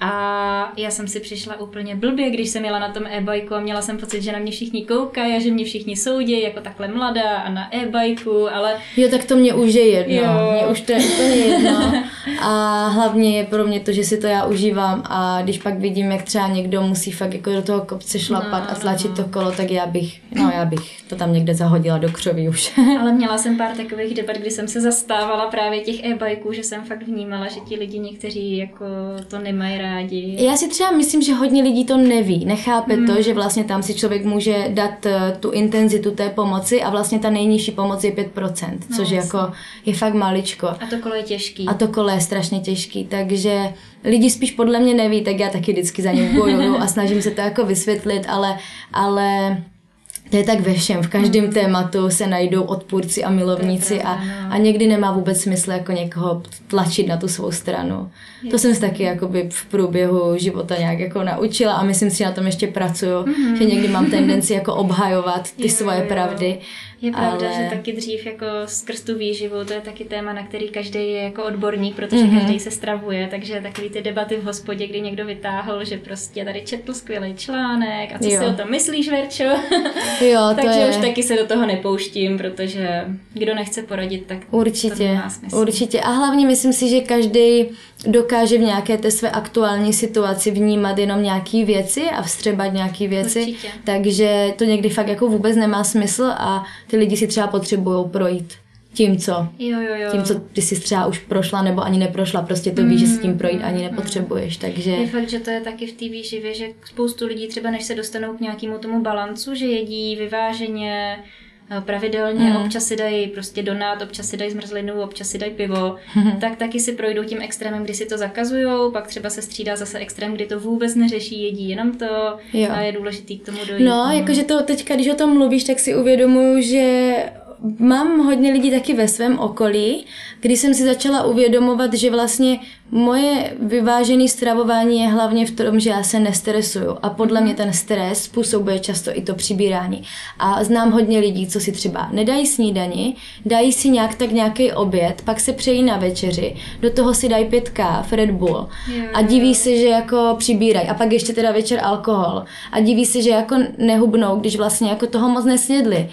A já jsem si přišla úplně blbě, když jsem jela na tom e-bajku a měla jsem pocit, že na mě všichni koukají a že mě všichni soudí jako takhle mladá a na e-bajku, ale... Jo, tak to mě už je jedno. Jo. Mě už to je úplně jedno. A hlavně je pro mě to, že si to já užívám a když pak vidím, jak třeba někdo musí fakt jako do toho kopce šlapat no, a tlačit no. to kolo, tak já bych, no já bych to tam někde zahodila do křoví už. ale měla jsem pár takových debat, kdy jsem se zastávala právě těch e-bajků, že jsem fakt vnímala, že ti lidi někteří jako to nemají rádi. Já si třeba myslím, že hodně lidí to neví, nechápe hmm. to, že vlastně tam si člověk může dát eh, tu intenzitu té pomoci a vlastně ta nejnižší pomoc je 5%, no, což je jako je fakt maličko. A to kolo je těžký. A to kolo je strašně těžký, takže lidi spíš podle mě neví, tak já taky vždycky za ním bojuju a snažím se to jako vysvětlit, ale, ale to je tak ve všem, v každém mm. tématu se najdou odpůrci a milovníci a, no. a někdy nemá vůbec smysl jako někoho tlačit na tu svou stranu. To jsem se taky jakoby v průběhu života nějak jako naučila a myslím si, že na tom ještě pracuju, mm-hmm. že někdy mám tendenci jako obhajovat ty jo, svoje jo. pravdy je pravda, ale... že taky dřív jako skrz tu výživu, to je taky téma, na který každý je jako odborník, protože mm-hmm. každý se stravuje, takže takový ty debaty v hospodě, kdy někdo vytáhl, že prostě tady četl skvělý článek a co jo. si o tom myslíš, Verčo? jo, to takže je... už taky se do toho nepouštím, protože kdo nechce poradit, tak určitě, to nemá smysl. Určitě a hlavně myslím si, že každý dokáže v nějaké té své aktuální situaci vnímat jenom nějaké věci a vstřebat nějaké věci, Určitě. takže to někdy fakt jako vůbec nemá smysl a ty lidi si třeba potřebují projít tím, co Jo, jo, jo. tím, co ty jsi třeba už prošla nebo ani neprošla, prostě to víš, že si tím projít ani nepotřebuješ, takže... Je fakt, že to je taky v té výživě, že spoustu lidí třeba než se dostanou k nějakému tomu balancu, že jedí vyváženě, pravidelně, Mm. občas si dají prostě donát, občas si dají zmrzlinu, občas si dají pivo, tak taky si projdou tím extrémem, kdy si to zakazujou, pak třeba se střídá zase extrém, kdy to vůbec neřeší, jedí jenom to Jo. a je důležitý k tomu dojít. No, jakože to teďka, když o tom mluvíš, tak si uvědomuju, že mám hodně lidí taky ve svém okolí, kdy jsem si začala uvědomovat, že vlastně moje vyvážené stravování je hlavně v tom, že já se nestresuju a podle mě ten stres způsobuje často i to přibírání. A znám hodně lidí, co si třeba nedají snídani, dají si nějak tak nějaký oběd, pak se přejí na večeři, do toho si dají pět káv, Red Bull. A diví se, že jako přibírají. A pak ještě teda večer alkohol. A diví se, že jako nehubnou, když vlastně jako toho moc nesnědli.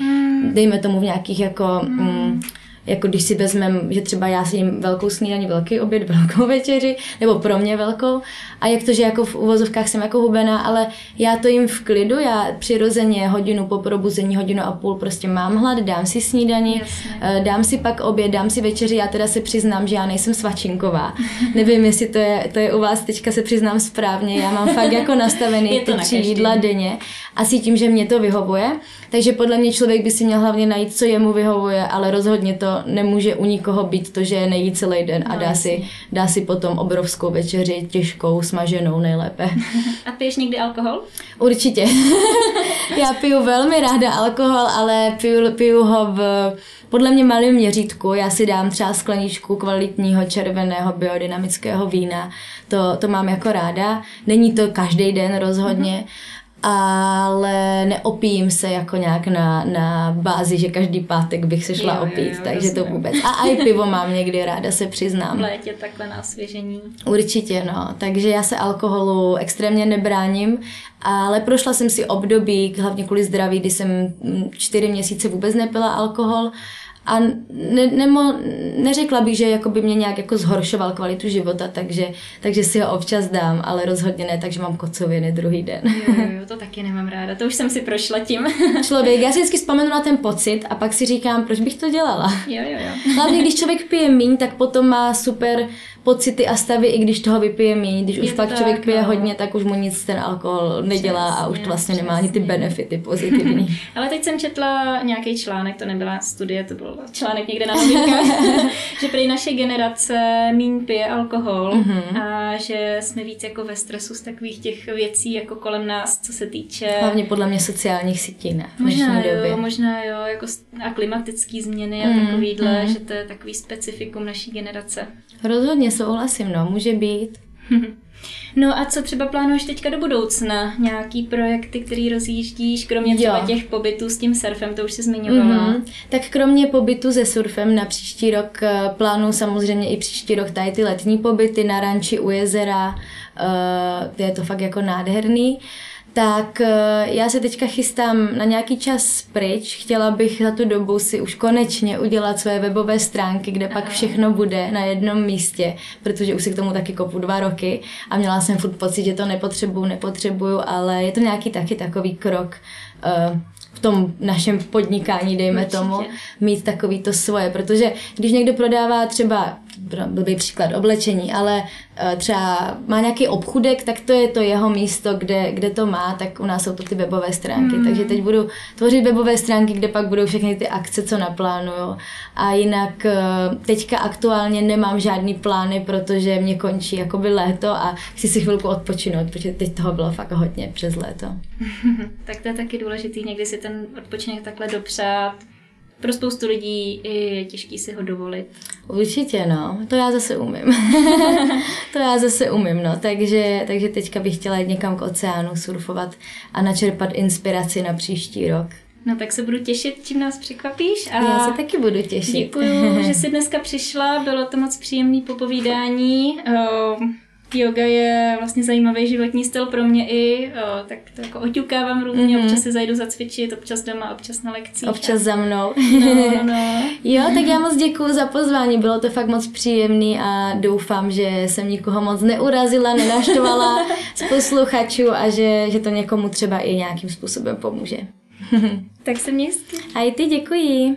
Dejme tomu v nějakých jako... Mm, jako když si vezmeme, že třeba já si jim velkou snídaní, velký oběd, velkou večeři, nebo pro mě velkou, a jak to, že jako v uvozovkách jsem jako hubená, ale já to jim v klidu, já přirozeně hodinu po probuzení, hodinu a půl prostě mám hlad, dám si snídaní, Jasně. eh, dám si pak oběd, dám si večeři, já teda se přiznám, že já nejsem svačinková. Nevím, jestli to je, to je u vás, teďka se přiznám správně, já mám fakt jako nastavený ty tři jídla denně, asi tím, že mě to vyhovuje, takže podle mě člověk by si měl hlavně najít, co jemu vyhovuje, ale rozhodně to nemůže u nikoho být to, že nejí celý den a No, dá, si, dá si potom obrovskou večeři, těžkou, smaženou nejlépe. A piješ někdy alkohol? Určitě. Já piju velmi ráda alkohol, ale piju, piju ho v podle mě malém měřítku. Já si dám třeba skleničku kvalitního červeného biodynamického vína. To, to mám jako ráda. Není to každý den rozhodně. Ale neopijím se jako nějak na, na bázi, že každý pátek bych se šla Jo, jo, opít, jo, takže to rozumím. vůbec. A, i pivo mám někdy ráda, se V přiznám. létě takhle na osvěžení. Určitě, no. Takže já se alkoholu extrémně nebráním, ale prošla jsem si období, hlavně kvůli zdraví, kdy jsem mm, čtyři měsíce vůbec nepila alkohol a ne, nemo, neřekla bych, že jako by mě nějak jako zhoršoval kvalitu života, takže, takže si ho občas dám, ale rozhodně ne, takže mám kocoviny druhý den. Jo, jo, jo, to taky nemám ráda, to už jsem si prošla tím. Člověk, já si vždycky vzpomenu na ten pocit a pak si říkám, proč bych to dělala. jo, jo, jo. Hlavně, když člověk pije míň, tak potom má super pocity a stavy, i když toho vypije míň. Když Je už to pak tak, člověk pije no. hodně, tak už mu nic ten alkohol nedělá a už Přesně, vlastně nemá ani ty přesně. benefity pozitivní. Ale teď jsem četla nějaký článek, to nebyla studie, to byl článek někde na novinkách, že prý naše generace míň pije alkohol Mhm. a že jsme víc jako ve stresu z takových těch věcí jako kolem nás, co se týče Hlavně podle mě sociálních sítí, ne? V Možná době. jo, možná jo, jako a klimatické změny a Mm, takovýhle, mm. že to je takový specifikum naší generace. Rozhodně souhlasím, no, může být. No a co třeba plánuješ teďka do budoucna? Nějaký projekty, který rozjíždíš, kromě třeba Jo. těch pobytů s tím surfem, to už jsi zmiňovala. Mhm. Tak kromě pobytu se surfem na příští rok eh, plánuju samozřejmě i příští rok tady ty letní pobyty na ranči u jezera, eh, je to fakt jako nádherný. Tak eh, já se teďka chystám na nějaký čas pryč. Chtěla bych za tu dobu si už konečně udělat své webové stránky, kde pak všechno bude na jednom místě, protože už si k tomu taky kopu dva roky a měla jsem furt pocit, že to nepotřebuju, nepotřebuju, ale je to nějaký taky takový krok eh, v tom našem podnikání, dejme Určitě. tomu, mít takový to svoje, protože když někdo prodává třeba, blbý příklad, oblečení, ale eh, třeba má nějaký obchudek, tak to je to jeho místo, kde, kde to má, tak u nás jsou to ty webové stránky, Hmm. takže teď budu tvořit webové stránky, kde pak budou všechny ty akce, co naplánuju a jinak eh, teďka aktuálně nemám žádný plány, protože mě končí jakoby léto a chci si chvilku odpočinout, protože teď toho bylo fakt hodně přes léto. tak to je taky důležitý někdy si ten odpočinek takhle dopřát. Pro spoustu lidí je těžký si ho dovolit. Určitě, no. To já zase umím. to já zase umím, no. Takže, takže teďka bych chtěla jít někam k oceánu surfovat a načerpat inspiraci na příští rok. No tak se budu těšit, čím nás překvapíš. A Já se taky budu těšit. Děkuju, že jsi dneska přišla, bylo to moc příjemný popovídání. Yoga je vlastně zajímavý životní styl pro mě i, o, tak to jako oťukávám různě, Mhm. mm-hmm. občas si zajdu zacvičit, občas doma, občas na lekcích. Občas za mnou. No, no, no. Jo, tak já moc děkuji za pozvání, bylo to fakt moc příjemný a doufám, že jsem nikoho moc neurazila, nenaštvala z posluchačů a že, že to někomu třeba i nějakým způsobem pomůže. Tak se hezky. A i ty děkuji.